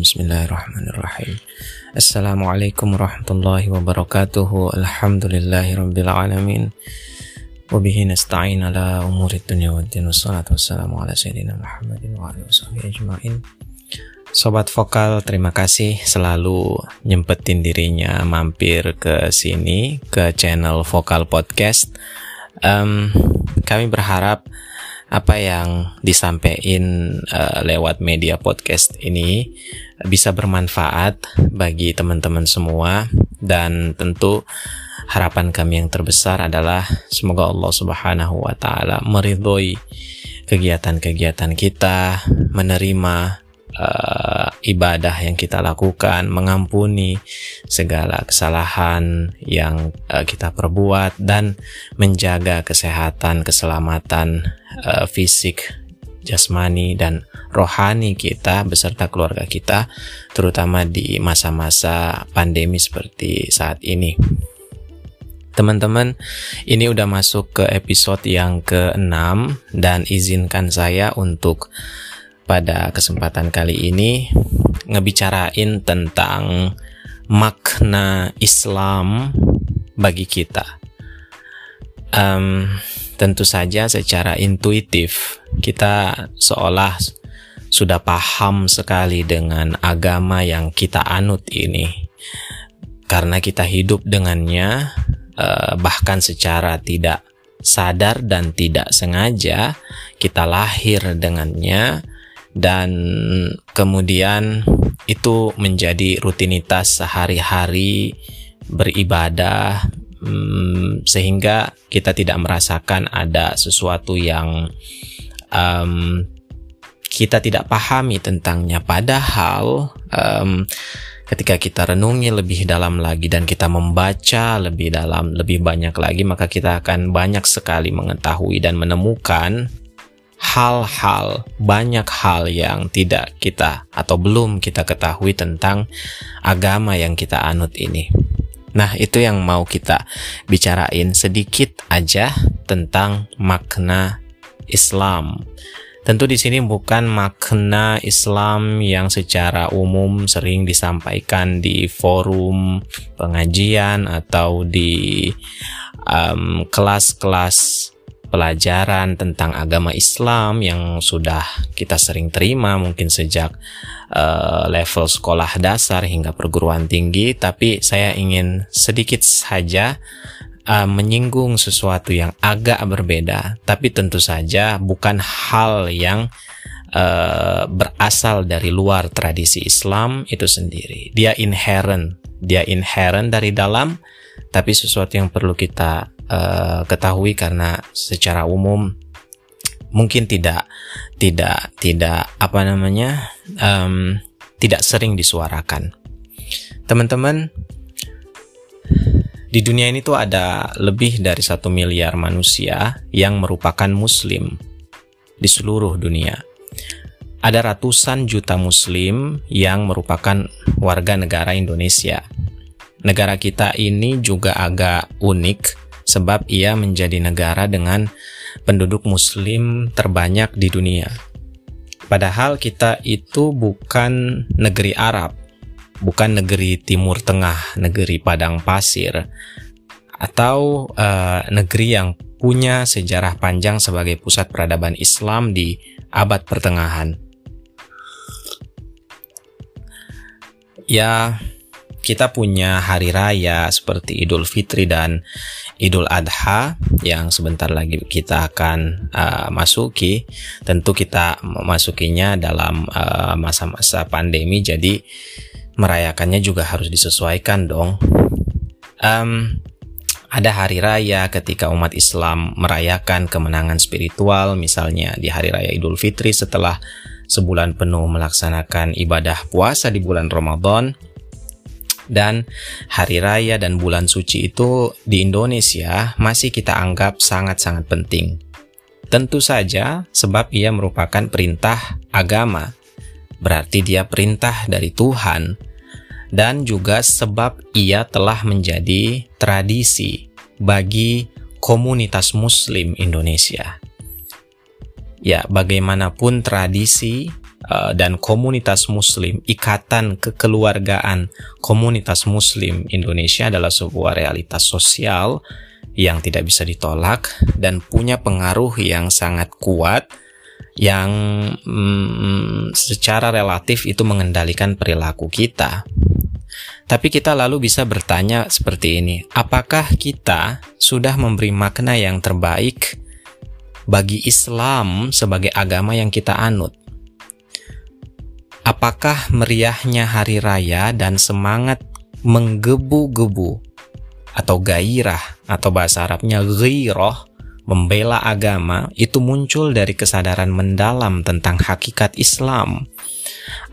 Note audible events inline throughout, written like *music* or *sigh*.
Bismillahirrahmanirrahim. Assalamualaikum warahmatullahi wabarakatuh. Alhamdulillahirabbil alamin. Wa bihi nasta'in ala umuri dunya waddin. Wassalatu wassalamu ala sayyidina Muhammadin wa alihi washabihi ajmain. Sobat vokal, terima kasih selalu nyempetin dirinya mampir ke sini ke channel Vokal Podcast. Um, kami berharap apa yang disampaikan uh, lewat media podcast ini bisa bermanfaat bagi teman-teman semua. Dan tentu harapan kami yang terbesar adalah semoga Allah Subhanahu wa taala meridhoi kegiatan-kegiatan kita, menerima uh, ibadah yang kita lakukan, mengampuni segala kesalahan yang uh, kita perbuat dan menjaga kesehatan, keselamatan uh, fisik, jasmani dan rohani kita beserta keluarga kita terutama di masa-masa pandemi seperti saat ini. Teman-teman, ini udah masuk ke episode yang ke-6 dan izinkan saya untuk pada kesempatan kali ini ngebicarain tentang makna Islam bagi kita. Um, tentu saja secara intuitif kita seolah sudah paham sekali dengan agama yang kita anut ini karena kita hidup dengannya eh, bahkan secara tidak sadar dan tidak sengaja kita lahir dengannya dan kemudian itu menjadi rutinitas sehari-hari beribadah hmm, sehingga kita tidak merasakan ada sesuatu yang um, kita tidak pahami tentangnya. Padahal um, ketika kita renungi lebih dalam lagi dan kita membaca lebih dalam lebih banyak lagi maka kita akan banyak sekali mengetahui dan menemukan hal-hal, banyak hal yang tidak kita atau belum kita ketahui tentang agama yang kita anut ini. Nah, itu yang mau kita bicarain sedikit aja tentang makna Islam. Tentu di sini bukan makna Islam yang secara umum sering disampaikan di forum pengajian atau di kelas-kelas um, kelas -kelas pelajaran tentang agama Islam yang sudah kita sering terima mungkin sejak uh, level sekolah dasar hingga perguruan tinggi. Tapi saya ingin sedikit saja uh, menyinggung sesuatu yang agak berbeda. Tapi tentu saja bukan hal yang uh, berasal dari luar tradisi Islam itu sendiri. Dia inherent. Dia inherent dari dalam tapi sesuatu yang perlu kita uh, ketahui karena secara umum mungkin tidak tidak tidak apa namanya um, tidak sering disuarakan. Teman-teman di dunia ini tuh ada lebih dari satu miliar manusia yang merupakan muslim di seluruh dunia. Ada ratusan juta muslim yang merupakan warga negara Indonesia. Negara kita ini juga agak unik sebab ia menjadi negara dengan penduduk muslim terbanyak di dunia. Padahal kita itu bukan negeri Arab, bukan negeri Timur Tengah, negeri padang pasir, atau uh, negeri yang punya sejarah panjang sebagai pusat peradaban Islam di abad pertengahan. Ya, kita punya hari raya seperti Idul Fitri dan Idul Adha yang sebentar lagi kita akan uh, masuki. Tentu kita memasukinya dalam uh, masa-masa uh, pandemi, jadi merayakannya juga harus disesuaikan dong. Um, ada hari raya ketika umat Islam merayakan kemenangan spiritual, misalnya di hari raya Idul Fitri setelah sebulan penuh melaksanakan ibadah puasa di bulan Ramadan dan hari raya dan bulan suci itu di Indonesia masih kita anggap sangat-sangat penting. Tentu saja sebab ia merupakan perintah agama, berarti dia perintah dari Tuhan, dan juga sebab ia telah menjadi tradisi bagi komunitas Muslim Indonesia. Ya, bagaimanapun tradisi uh, dan komunitas muslim, ikatan kekeluargaan komunitas muslim Indonesia adalah sebuah realitas sosial yang tidak bisa ditolak dan punya pengaruh yang sangat kuat yang mm, secara relatif itu mengendalikan perilaku kita. Tapi kita lalu bisa bertanya seperti ini, apakah kita sudah memberi makna yang terbaik bagi Islam sebagai agama yang kita anut? Apakah meriahnya hari raya dan semangat menggebu-gebu atau gairah atau bahasa Arabnya ghiroh membela agama itu muncul dari kesadaran mendalam tentang hakikat Islam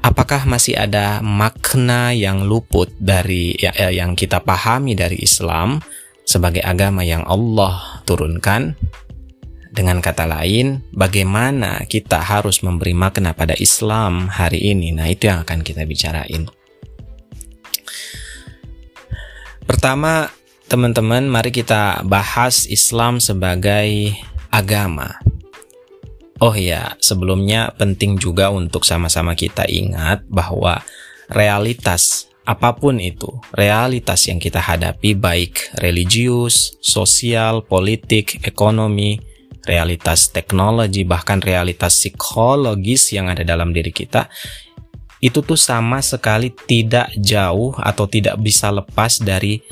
apakah masih ada makna yang luput dari ya, ya, yang kita pahami dari Islam sebagai agama yang Allah turunkan? Dengan kata lain, bagaimana kita harus memberi makna pada Islam hari ini? Nah, itu yang akan kita bicarain. Pertama, teman-teman, mari kita bahas Islam sebagai agama. Oh ya, sebelumnya penting juga untuk sama-sama kita ingat bahwa realitas apa pun itu, realitas yang kita hadapi baik religius, sosial, politik, ekonomi, realitas teknologi, bahkan realitas psikologis yang ada dalam diri kita, itu tuh sama sekali tidak jauh atau tidak bisa lepas dari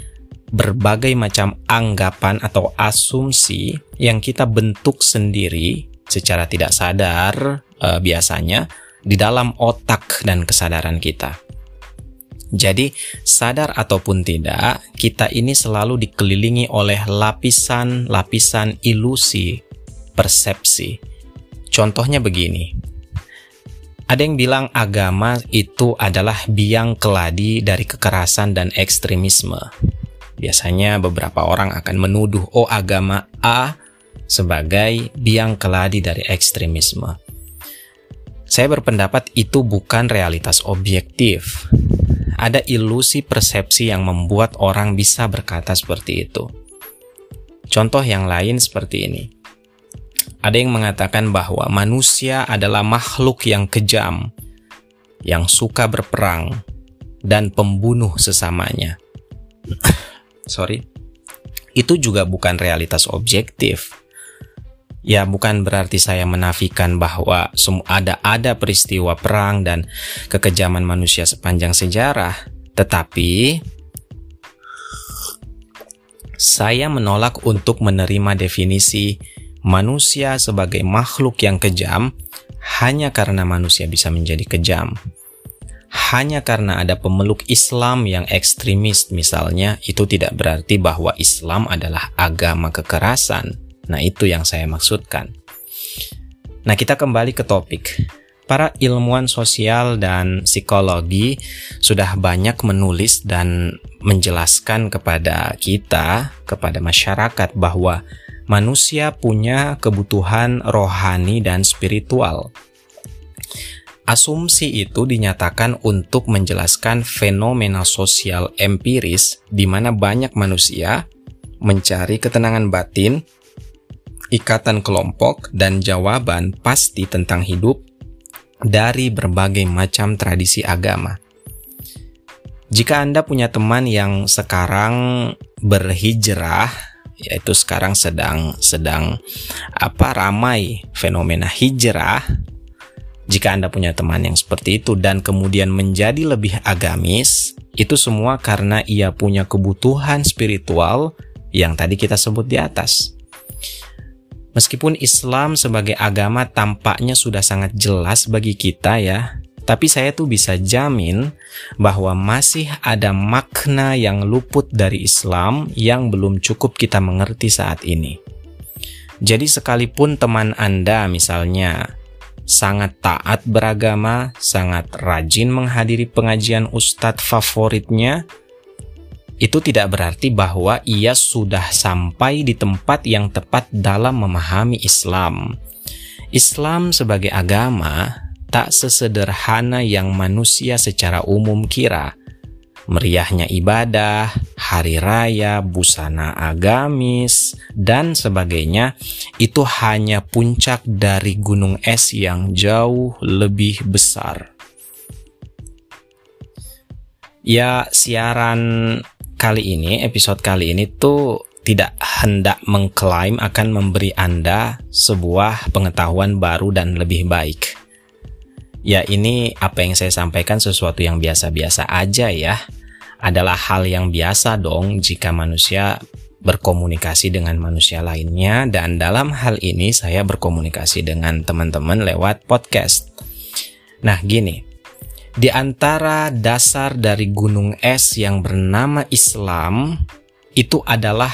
berbagai macam anggapan atau asumsi yang kita bentuk sendiri secara tidak sadar uh, biasanya di dalam otak dan kesadaran kita. Jadi, sadar ataupun tidak, kita ini selalu dikelilingi oleh lapisan-lapisan ilusi persepsi. Contohnya begini. Ada yang bilang agama itu adalah biang keladi dari kekerasan dan ekstremisme. Biasanya beberapa orang akan menuduh, oh agama A sebagai biang keladi dari ekstremisme. Saya berpendapat itu bukan realitas objektif. Ada ilusi persepsi yang membuat orang bisa berkata seperti itu. Contoh yang lain seperti ini. Ada yang mengatakan bahwa manusia adalah makhluk yang kejam, yang suka berperang, dan pembunuh sesamanya. *coughs* Sorry. Itu juga bukan realitas objektif. Ya bukan berarti saya menafikan bahwa ada ada peristiwa perang dan kekejaman manusia sepanjang sejarah, tetapi saya menolak untuk menerima definisi manusia sebagai makhluk yang kejam hanya karena manusia bisa menjadi kejam. Hanya karena ada pemeluk Islam yang ekstremis misalnya, itu tidak berarti bahwa Islam adalah agama kekerasan Nah, itu yang saya maksudkan. Nah, kita kembali ke topik. Para ilmuwan sosial dan psikologi sudah banyak menulis dan menjelaskan kepada kita, kepada masyarakat, bahwa manusia punya kebutuhan rohani dan spiritual. Asumsi itu dinyatakan untuk menjelaskan fenomena sosial empiris di mana banyak manusia mencari ketenangan batin ikatan kelompok, dan jawaban pasti tentang hidup dari berbagai macam tradisi agama. Jika Anda punya teman yang sekarang berhijrah, yaitu sekarang sedang sedang apa ramai fenomena hijrah, jika Anda punya teman yang seperti itu dan kemudian menjadi lebih agamis, itu semua karena ia punya kebutuhan spiritual yang tadi kita sebut di atas. Meskipun Islam sebagai agama tampaknya sudah sangat jelas bagi kita ya, tapi saya tuh bisa jamin bahwa masih ada makna yang luput dari Islam yang belum cukup kita mengerti saat ini. Jadi sekalipun teman Anda misalnya sangat taat beragama, sangat rajin menghadiri pengajian ustadz favoritnya, itu tidak berarti bahwa ia sudah sampai di tempat yang tepat dalam memahami Islam. Islam sebagai agama tak sesederhana yang manusia secara umum kira. meriahnya ibadah, hari raya, busana agamis, dan sebagainya, itu hanya puncak dari gunung es yang jauh lebih besar. Ya, siaran kali ini, episode kali ini tuh tidak hendak mengklaim akan memberi Anda sebuah pengetahuan baru dan lebih baik. Ya, ini apa yang saya sampaikan sesuatu yang biasa-biasa aja ya. Adalah hal yang biasa dong jika manusia berkomunikasi dengan manusia lainnya dan dalam hal ini saya berkomunikasi dengan teman-teman lewat podcast. Nah, gini. Di antara dasar dari gunung es yang bernama Islam itu adalah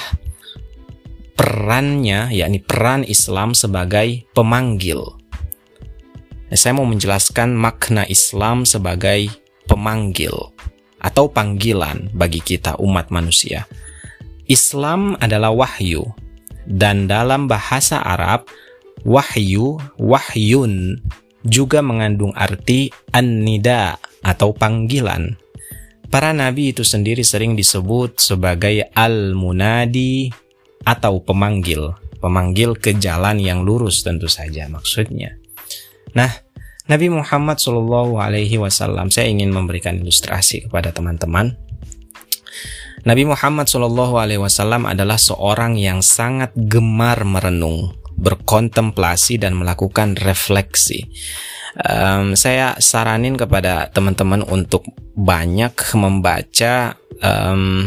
perannya yakni peran Islam sebagai pemanggil saya mau menjelaskan makna Islam sebagai pemanggil atau panggilan bagi kita umat manusia. Islam adalah wahyu dan dalam bahasa Arab wahyu wahyun juga mengandung arti an-nida atau panggilan. Para nabi itu sendiri sering disebut sebagai al-munadi atau pemanggil, pemanggil ke jalan yang lurus tentu saja maksudnya. Nah, Nabi Muhammad Shallallahu Alaihi Wasallam, saya ingin memberikan ilustrasi kepada teman-teman. Nabi Muhammad Shallallahu Alaihi Wasallam adalah seorang yang sangat gemar merenung, berkontemplasi dan melakukan refleksi. Um, saya saranin kepada teman-teman untuk banyak membaca um,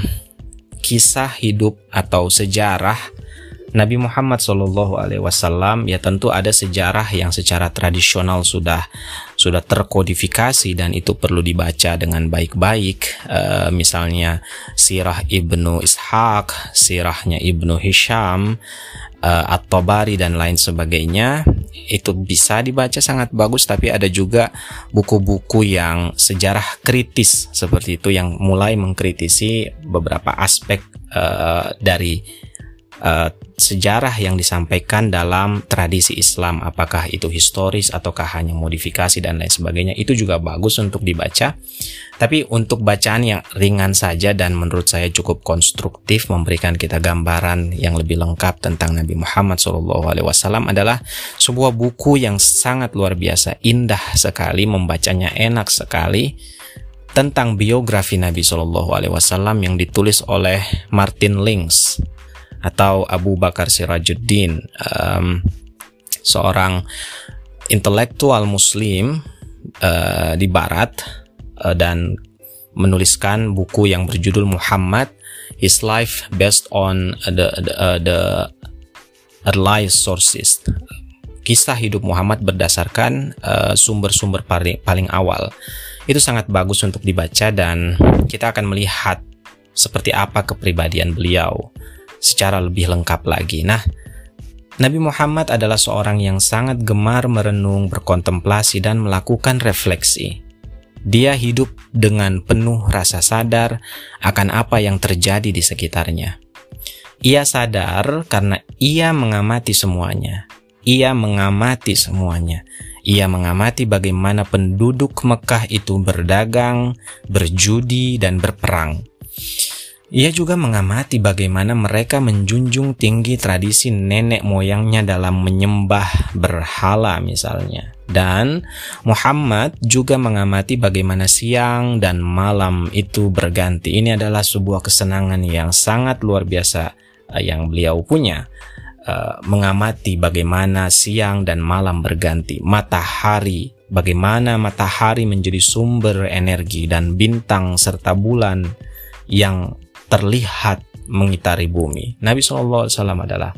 kisah hidup atau sejarah Nabi Muhammad Shallallahu Alaihi Wasallam ya tentu ada sejarah yang secara tradisional sudah sudah terkodifikasi dan itu perlu dibaca dengan baik-baik. Uh, misalnya sirah ibnu Ishaq, sirahnya ibnu Hisham, uh, At-Tabari dan lain sebagainya itu bisa dibaca sangat bagus tapi ada juga buku-buku yang sejarah kritis seperti itu yang mulai mengkritisi beberapa aspek uh, dari uh, sejarah yang disampaikan dalam tradisi Islam, apakah itu historis ataukah hanya modifikasi dan lain sebagainya, itu juga bagus untuk dibaca. Tapi untuk bacaan yang ringan saja dan menurut saya cukup konstruktif memberikan kita gambaran yang lebih lengkap tentang Nabi Muhammad SAW adalah sebuah buku yang sangat luar biasa, indah sekali, membacanya enak sekali tentang biografi Nabi SAW yang ditulis oleh Martin Links atau Abu Bakar Sirajuddin um, seorang intelektual muslim uh, di barat uh, dan menuliskan buku yang berjudul Muhammad His Life Based on the the, uh, the early sources. Kisah hidup Muhammad berdasarkan sumber-sumber uh, paling, paling awal. Itu sangat bagus untuk dibaca dan kita akan melihat seperti apa kepribadian beliau secara lebih lengkap lagi. Nah, Nabi Muhammad adalah seorang yang sangat gemar merenung, berkontemplasi, dan melakukan refleksi. Dia hidup dengan penuh rasa sadar akan apa yang terjadi di sekitarnya. Ia sadar karena ia mengamati semuanya. Ia mengamati semuanya. Ia mengamati bagaimana penduduk Mekah itu berdagang, berjudi, dan berperang. Ia juga mengamati bagaimana mereka menjunjung tinggi tradisi nenek moyangnya dalam menyembah berhala misalnya. Dan Muhammad juga mengamati bagaimana siang dan malam itu berganti. Ini adalah sebuah kesenangan yang sangat luar biasa eh, yang beliau punya. Uh, mengamati bagaimana siang dan malam berganti, matahari, bagaimana matahari menjadi sumber energi dan bintang serta bulan yang terlihat mengitari bumi. Nabi SAW adalah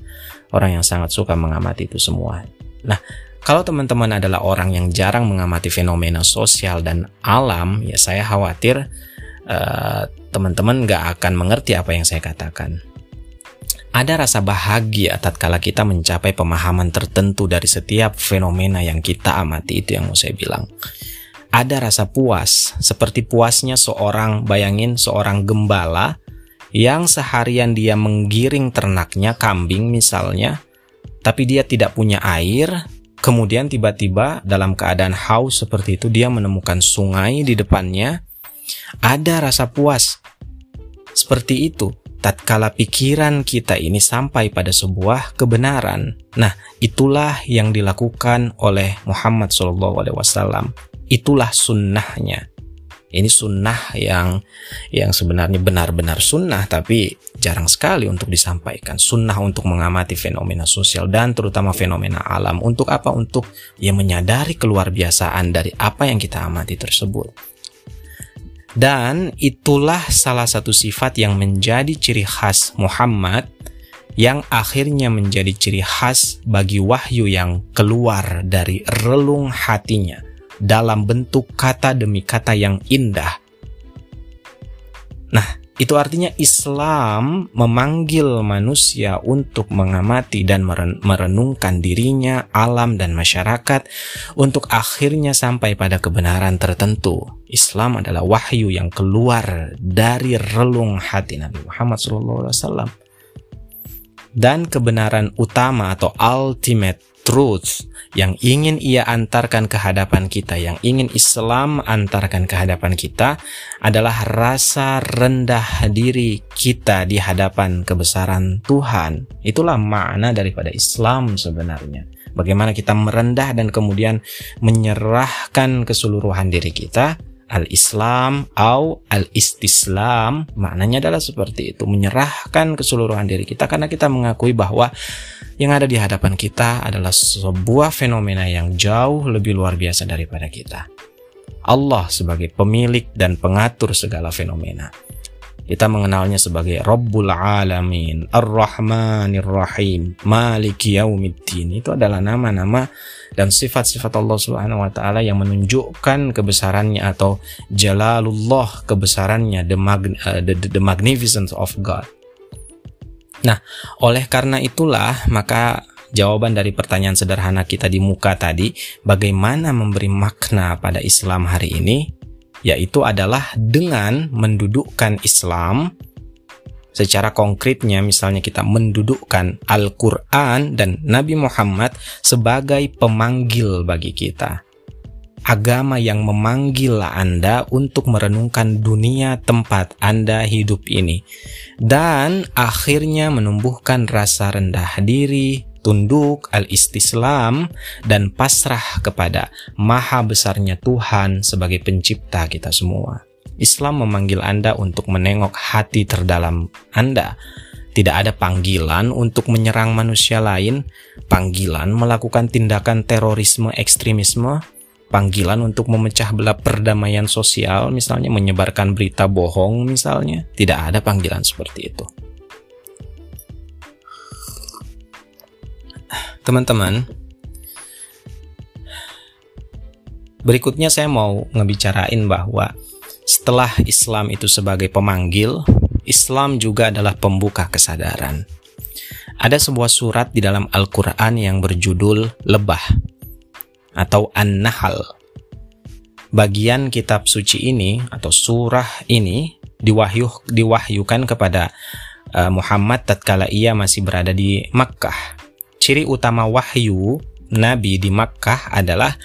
orang yang sangat suka mengamati itu semua. Nah, kalau teman-teman adalah orang yang jarang mengamati fenomena sosial dan alam, ya saya khawatir uh, teman-teman gak akan mengerti apa yang saya katakan. Ada rasa bahagia tatkala kita mencapai pemahaman tertentu dari setiap fenomena yang kita amati itu yang mau saya bilang. Ada rasa puas, seperti puasnya seorang bayangin seorang gembala yang seharian dia menggiring ternaknya, kambing misalnya, tapi dia tidak punya air, kemudian tiba-tiba dalam keadaan haus seperti itu dia menemukan sungai di depannya, Ada rasa puas. Seperti itu, tatkala pikiran kita ini sampai pada sebuah kebenaran. Nah, itulah yang dilakukan oleh Muhammad SAW. Itulah sunnahnya. Ini sunnah yang yang sebenarnya benar-benar sunnah tapi jarang sekali untuk disampaikan. Sunnah untuk mengamati fenomena sosial dan terutama fenomena alam. Untuk apa? Untuk ya menyadari keluar biasaan dari apa yang kita amati tersebut. Dan itulah salah satu sifat yang menjadi ciri khas Muhammad yang akhirnya menjadi ciri khas bagi wahyu yang keluar dari relung hatinya dalam bentuk kata demi kata yang indah. Nah, itu artinya Islam memanggil manusia untuk mengamati dan merenungkan dirinya, alam, dan masyarakat untuk akhirnya sampai pada kebenaran tertentu. Islam adalah wahyu yang keluar dari relung hati Nabi Muhammad SAW. Dan kebenaran utama atau ultimate truth yang ingin ia antarkan ke hadapan kita, yang ingin Islam antarkan ke hadapan kita adalah rasa rendah diri kita di hadapan kebesaran Tuhan. Itulah makna daripada Islam sebenarnya. Bagaimana kita merendah dan kemudian menyerahkan keseluruhan diri kita al-Islam atau al-istislam maknanya adalah seperti itu menyerahkan keseluruhan diri kita karena kita mengakui bahwa yang ada di hadapan kita adalah sebuah fenomena yang jauh lebih luar biasa daripada kita. Allah sebagai pemilik dan pengatur segala fenomena. Kita mengenalnya sebagai Rabbul Alamin, Ar-Rahmanir Rahim, Maliki Yaumiddin. Itu adalah nama-nama dan sifat-sifat Allah Subhanahu wa taala yang menunjukkan kebesarannya atau jalalullah kebesarannya, the, mag uh, the, the magnificence of God. Nah, oleh karena itulah maka jawaban dari pertanyaan sederhana kita di muka tadi, bagaimana memberi makna pada Islam hari ini, yaitu adalah dengan mendudukkan Islam secara konkretnya. Misalnya kita mendudukkan Al-Quran dan Nabi Muhammad sebagai pemanggil bagi kita. Agama yang memanggil Anda untuk merenungkan dunia tempat Anda hidup ini, dan akhirnya menumbuhkan rasa rendah diri, tunduk, al-istislam, dan pasrah kepada maha besarnya Tuhan sebagai pencipta kita semua. Islam memanggil Anda untuk menengok hati terdalam Anda. Tidak ada panggilan untuk menyerang manusia lain, panggilan melakukan tindakan terorisme ekstremisme, panggilan untuk memecah belah perdamaian sosial, misalnya menyebarkan berita bohong, misalnya, tidak ada panggilan seperti itu. Teman-teman, berikutnya saya mau ngebicarain bahwa setelah Islam itu sebagai pemanggil, Islam juga adalah pembuka kesadaran. Ada sebuah surat di dalam Al-Quran yang berjudul Lebah atau An-Nahl. Bagian kitab suci ini atau surah ini diwahyuh, diwahyukan kepada uh, Muhammad tatkala ia masih berada di Makkah. Ciri utama wahyu Nabi di Makkah adalah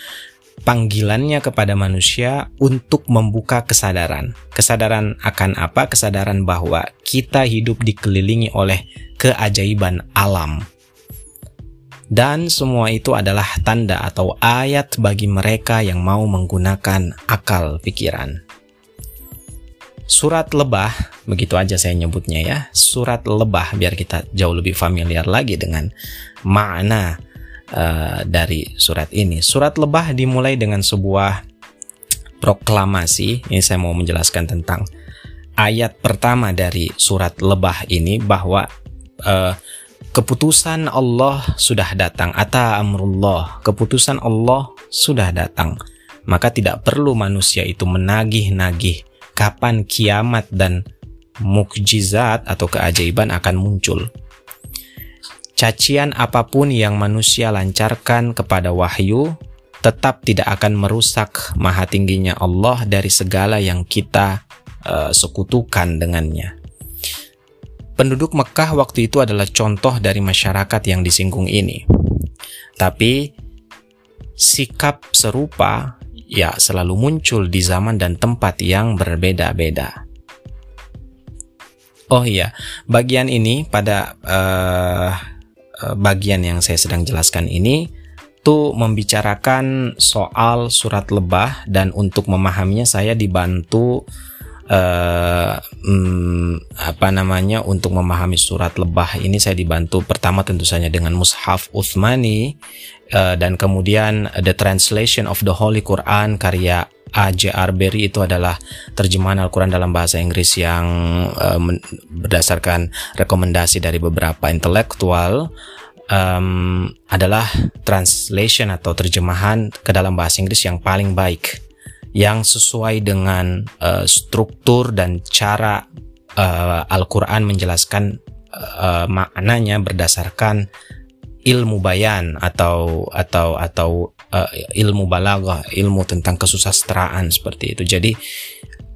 panggilannya kepada manusia untuk membuka kesadaran. Kesadaran akan apa? Kesadaran bahwa kita hidup dikelilingi oleh keajaiban alam dan semua itu adalah tanda atau ayat bagi mereka yang mau menggunakan akal pikiran. Surat lebah, begitu aja saya nyebutnya ya. Surat lebah biar kita jauh lebih familiar lagi dengan makna uh, dari surat ini. Surat lebah dimulai dengan sebuah proklamasi. Ini saya mau menjelaskan tentang ayat pertama dari surat lebah ini bahwa uh, keputusan Allah sudah datang. Ata amrullah, keputusan Allah sudah datang. Maka tidak perlu manusia itu menagih-nagih kapan kiamat dan mukjizat atau keajaiban akan muncul. Cacian apa pun yang manusia lancarkan kepada wahyu tetap tidak akan merusak maha tingginya Allah dari segala yang kita uh, sekutukan dengannya. Penduduk Mekah waktu itu adalah contoh dari masyarakat yang disinggung ini. Tapi sikap serupa ya selalu muncul di zaman dan tempat yang berbeda-beda. Oh iya, bagian ini pada uh, bagian yang saya sedang jelaskan ini tuh membicarakan soal surat lebah dan untuk memahaminya saya dibantu uh, hmm, apa namanya untuk memahami surat lebah ini saya dibantu pertama tentu saja dengan mushaf Uthmani uh, dan kemudian the translation of the Holy Quran karya A.J.R. Berry itu adalah terjemahan Al-Quran dalam bahasa Inggris yang uh, berdasarkan rekomendasi dari beberapa intelektual um, adalah translation atau terjemahan ke dalam bahasa Inggris yang paling baik yang sesuai dengan uh, struktur dan cara uh, Al-Quran menjelaskan uh, maknanya berdasarkan ilmu bayan atau atau atau uh, ilmu balaghah, ilmu tentang kesusastraan seperti itu. Jadi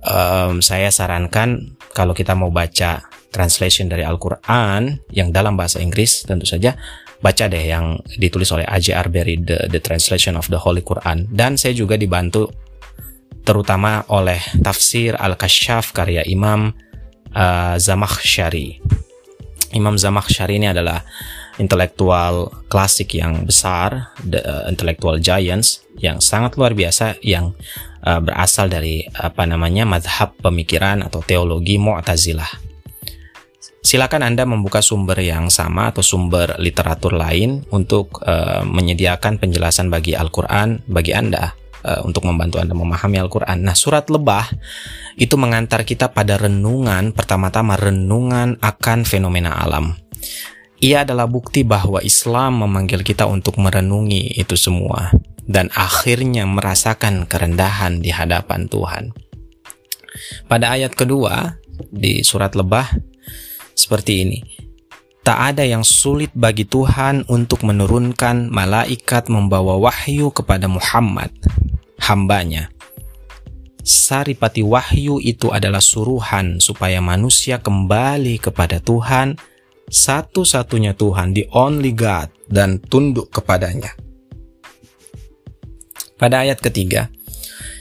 um, saya sarankan kalau kita mau baca translation dari Al-Quran yang dalam bahasa Inggris tentu saja baca deh yang ditulis oleh A.J. Berry the, the Translation of the Holy Quran dan saya juga dibantu terutama oleh tafsir Al-Kashaf karya Imam uh, Zamakhsyari. Imam Zamakhsyari ini adalah intelektual klasik yang besar, the, uh, intellectual giants yang sangat luar biasa yang uh, berasal dari apa namanya madhab pemikiran atau teologi Mu'tazilah. Silakan Anda membuka sumber yang sama atau sumber literatur lain untuk uh, menyediakan penjelasan bagi Al-Quran bagi Anda uh, untuk membantu Anda memahami Al-Quran. Nah, surat lebah itu mengantar kita pada renungan, pertama-tama renungan akan fenomena alam. Ia adalah bukti bahwa Islam memanggil kita untuk merenungi itu semua dan akhirnya merasakan kerendahan di hadapan Tuhan. Pada ayat kedua di surat lebah seperti ini. Tak ada yang sulit bagi Tuhan untuk menurunkan malaikat membawa wahyu kepada Muhammad hambanya. Saripati wahyu itu adalah suruhan supaya manusia kembali kepada Tuhan, satu-satunya Tuhan, the only God, dan tunduk kepadanya. Pada ayat ketiga,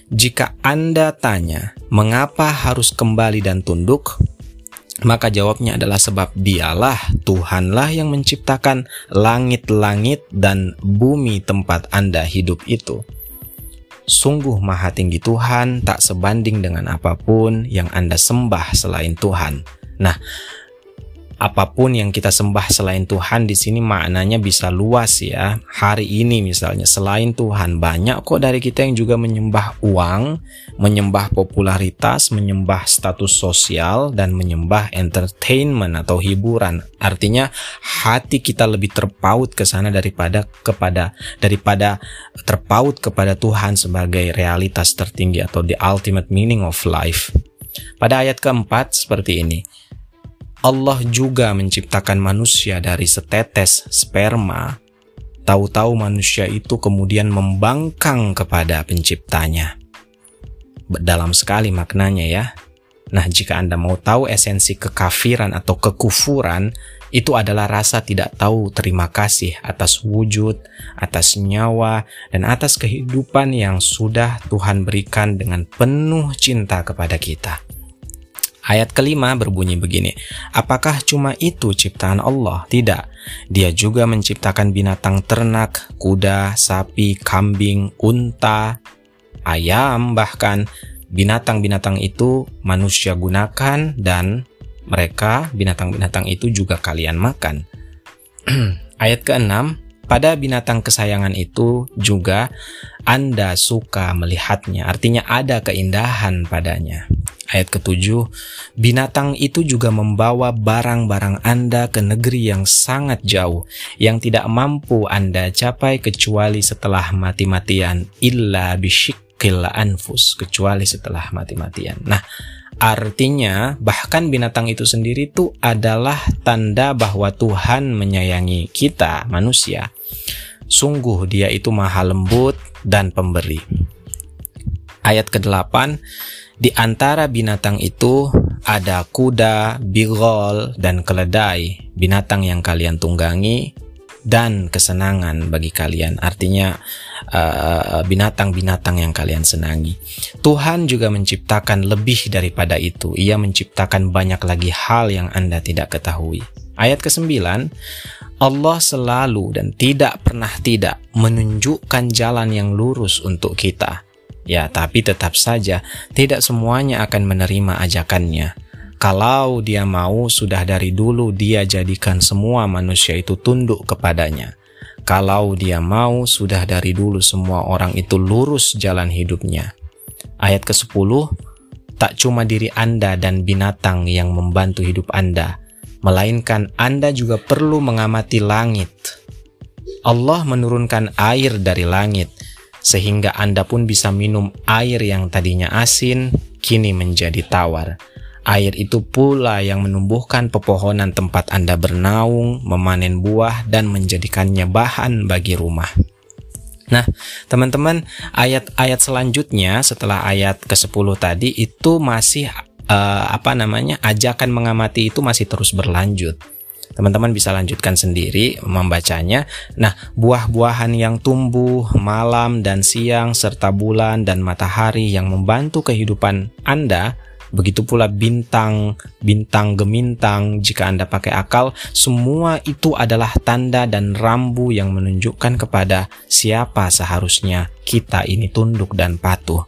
jika Anda tanya, mengapa harus kembali dan tunduk? Maka jawabnya adalah sebab dialah Tuhanlah yang menciptakan langit-langit dan bumi tempat Anda hidup itu. Sungguh maha tinggi Tuhan tak sebanding dengan apa pun yang Anda sembah selain Tuhan. Nah, apa pun yang kita sembah selain Tuhan di sini maknanya bisa luas ya. Hari ini misalnya selain Tuhan banyak kok dari kita yang juga menyembah uang, menyembah popularitas, menyembah status sosial dan menyembah entertainment atau hiburan. Artinya hati kita lebih terpaut ke sana daripada kepada daripada terpaut kepada Tuhan sebagai realitas tertinggi atau the ultimate meaning of life. Pada ayat keempat seperti ini. Allah juga menciptakan manusia dari setetes sperma. Tahu-tahu manusia itu kemudian membangkang kepada penciptanya. Dalam sekali maknanya ya. Nah, jika Anda mau tahu esensi kekafiran atau kekufuran, itu adalah rasa tidak tahu terima kasih atas wujud, atas nyawa, dan atas kehidupan yang sudah Tuhan berikan dengan penuh cinta kepada kita. Ayat kelima berbunyi begini, apakah cuma itu ciptaan Allah? Tidak, dia juga menciptakan binatang ternak, kuda, sapi, kambing, unta, ayam, bahkan binatang-binatang itu manusia gunakan dan mereka binatang-binatang itu juga kalian makan. *clears throat* Ayat keenam, pada binatang kesayangan itu juga Anda suka melihatnya, artinya ada keindahan padanya. Ayat ketujuh, binatang itu juga membawa barang-barang Anda ke negeri yang sangat jauh, yang tidak mampu Anda capai kecuali setelah mati-matian, illa bisyikil anfus, kecuali setelah mati-matian. Nah, artinya bahkan binatang itu sendiri itu adalah tanda bahwa Tuhan menyayangi kita, manusia. Sungguh dia itu maha lembut dan pemberi. Ayat ke-8, di antara binatang itu ada kuda, bigol, dan keledai, binatang yang kalian tunggangi, dan kesenangan bagi kalian. Artinya uh, binatang-binatang yang kalian senangi. Tuhan juga menciptakan lebih daripada itu. Ia menciptakan banyak lagi hal yang Anda tidak ketahui. Ayat ke-9, Allah selalu dan tidak pernah tidak menunjukkan jalan yang lurus untuk kita. Ya, tapi tetap saja tidak semuanya akan menerima ajakannya. Kalau dia mau, sudah dari dulu dia jadikan semua manusia itu tunduk kepadanya. Kalau dia mau, sudah dari dulu semua orang itu lurus jalan hidupnya. Ayat ke-10, tak cuma diri Anda dan binatang yang membantu hidup Anda, melainkan Anda juga perlu mengamati langit. Allah menurunkan air dari langit, sehingga Anda pun bisa minum air yang tadinya asin, kini menjadi tawar. Air itu pula yang menumbuhkan pepohonan tempat Anda bernaung, memanen buah, dan menjadikannya bahan bagi rumah. Nah, teman-teman, ayat-ayat selanjutnya setelah ayat ke-10 tadi itu masih uh, apa namanya? ajakan mengamati itu masih terus berlanjut. Teman-teman bisa lanjutkan sendiri membacanya. Nah, buah-buahan yang tumbuh malam dan siang serta bulan dan matahari yang membantu kehidupan Anda Begitu pula bintang, bintang gemintang, jika Anda pakai akal, semua itu adalah tanda dan rambu yang menunjukkan kepada siapa seharusnya kita ini tunduk dan patuh.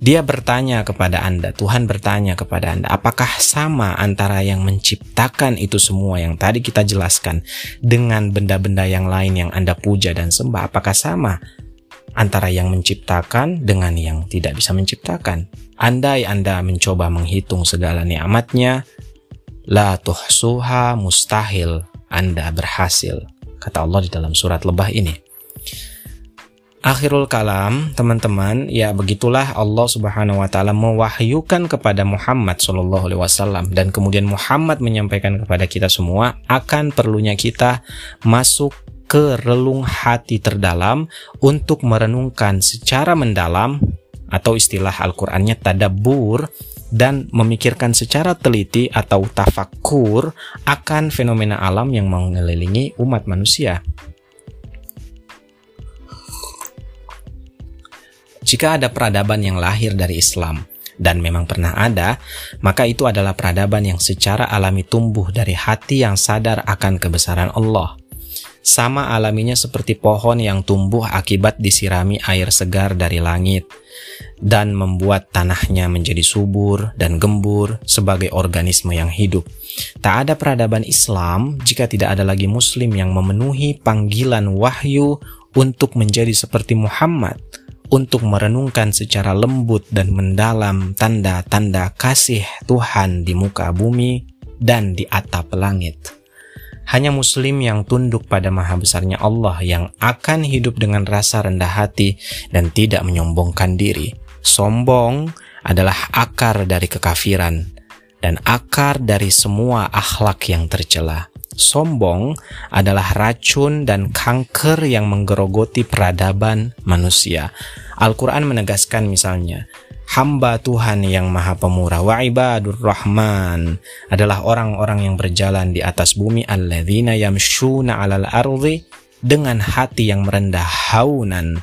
Dia bertanya kepada Anda, Tuhan bertanya kepada Anda, apakah sama antara yang menciptakan itu semua yang tadi kita jelaskan dengan benda-benda yang lain yang Anda puja dan sembah? Apakah sama antara yang menciptakan dengan yang tidak bisa menciptakan? Andai Anda mencoba menghitung segala nikmatnya, la tuhsuha mustahil Anda berhasil. Kata Allah di dalam surat lebah ini. Akhirul kalam, teman-teman, ya begitulah Allah Subhanahu wa taala mewahyukan kepada Muhammad sallallahu alaihi wasallam dan kemudian Muhammad menyampaikan kepada kita semua akan perlunya kita masuk ke relung hati terdalam untuk merenungkan secara mendalam atau istilah Al-Qur'annya tadabur dan memikirkan secara teliti atau tafakur akan fenomena alam yang mengelilingi umat manusia. Jika ada peradaban yang lahir dari Islam dan memang pernah ada, maka itu adalah peradaban yang secara alami tumbuh dari hati yang sadar akan kebesaran Allah sama alaminya seperti pohon yang tumbuh akibat disirami air segar dari langit dan membuat tanahnya menjadi subur dan gembur sebagai organisme yang hidup. Tak ada peradaban Islam jika tidak ada lagi muslim yang memenuhi panggilan wahyu untuk menjadi seperti Muhammad, untuk merenungkan secara lembut dan mendalam tanda-tanda kasih Tuhan di muka bumi dan di atap langit. Hanya muslim yang tunduk pada maha besarnya Allah yang akan hidup dengan rasa rendah hati dan tidak menyombongkan diri. Sombong adalah akar dari kekafiran dan akar dari semua akhlak yang tercela. Sombong adalah racun dan kanker yang menggerogoti peradaban manusia. Al-Quran menegaskan misalnya, hamba Tuhan yang maha pemurah. Wa ibadur rahman. Adalah orang-orang yang berjalan di atas bumi. Alladzina yamshuna alal ardi. Dengan hati yang merendah haunan.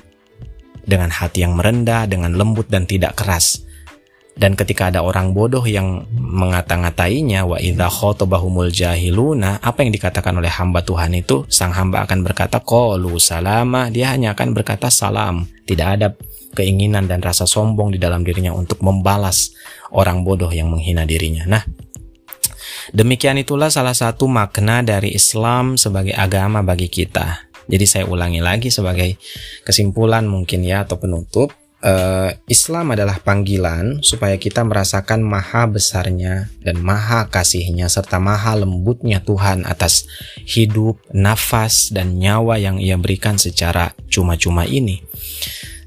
Dengan hati yang merendah dengan lembut dan tidak keras. Dan ketika ada orang bodoh yang mengata-ngatainya wa idza khotabahumul jahiluna apa yang dikatakan oleh hamba Tuhan itu? Sang hamba akan berkata qalu salama. Dia hanya akan berkata salam. Tidak ada keinginan dan rasa sombong di dalam dirinya untuk membalas orang bodoh yang menghina dirinya. Nah, demikian itulah salah satu makna dari Islam sebagai agama bagi kita. Jadi saya ulangi lagi sebagai kesimpulan mungkin ya atau penutup. Uh, Islam adalah panggilan supaya kita merasakan maha besarnya dan maha kasihnya serta maha lembutnya Tuhan atas hidup, nafas, dan nyawa yang ia berikan secara cuma-cuma ini.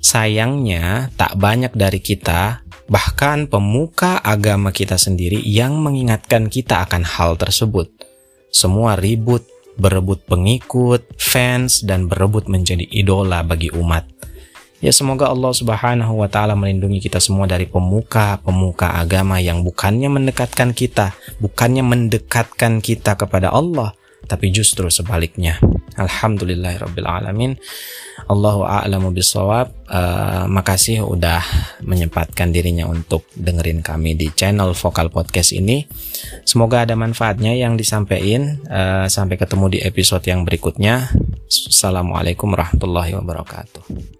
Sayangnya, tak banyak dari kita, bahkan pemuka agama kita sendiri, yang mengingatkan kita akan hal tersebut. Semua ribut, berebut pengikut, fans, dan berebut menjadi idola bagi umat. Ya semoga Allah Subhanahu wa taala melindungi kita semua dari pemuka-pemuka agama yang bukannya mendekatkan kita, bukannya mendekatkan kita kepada Allah, tapi justru sebaliknya. Alhamdulillahirabbil Allahu a'lamu bisawab. Uh, makasih udah menyempatkan dirinya untuk dengerin kami di channel Vokal Podcast ini. Semoga ada manfaatnya yang disampaikan. Uh, sampai ketemu di episode yang berikutnya. Assalamualaikum warahmatullahi wabarakatuh.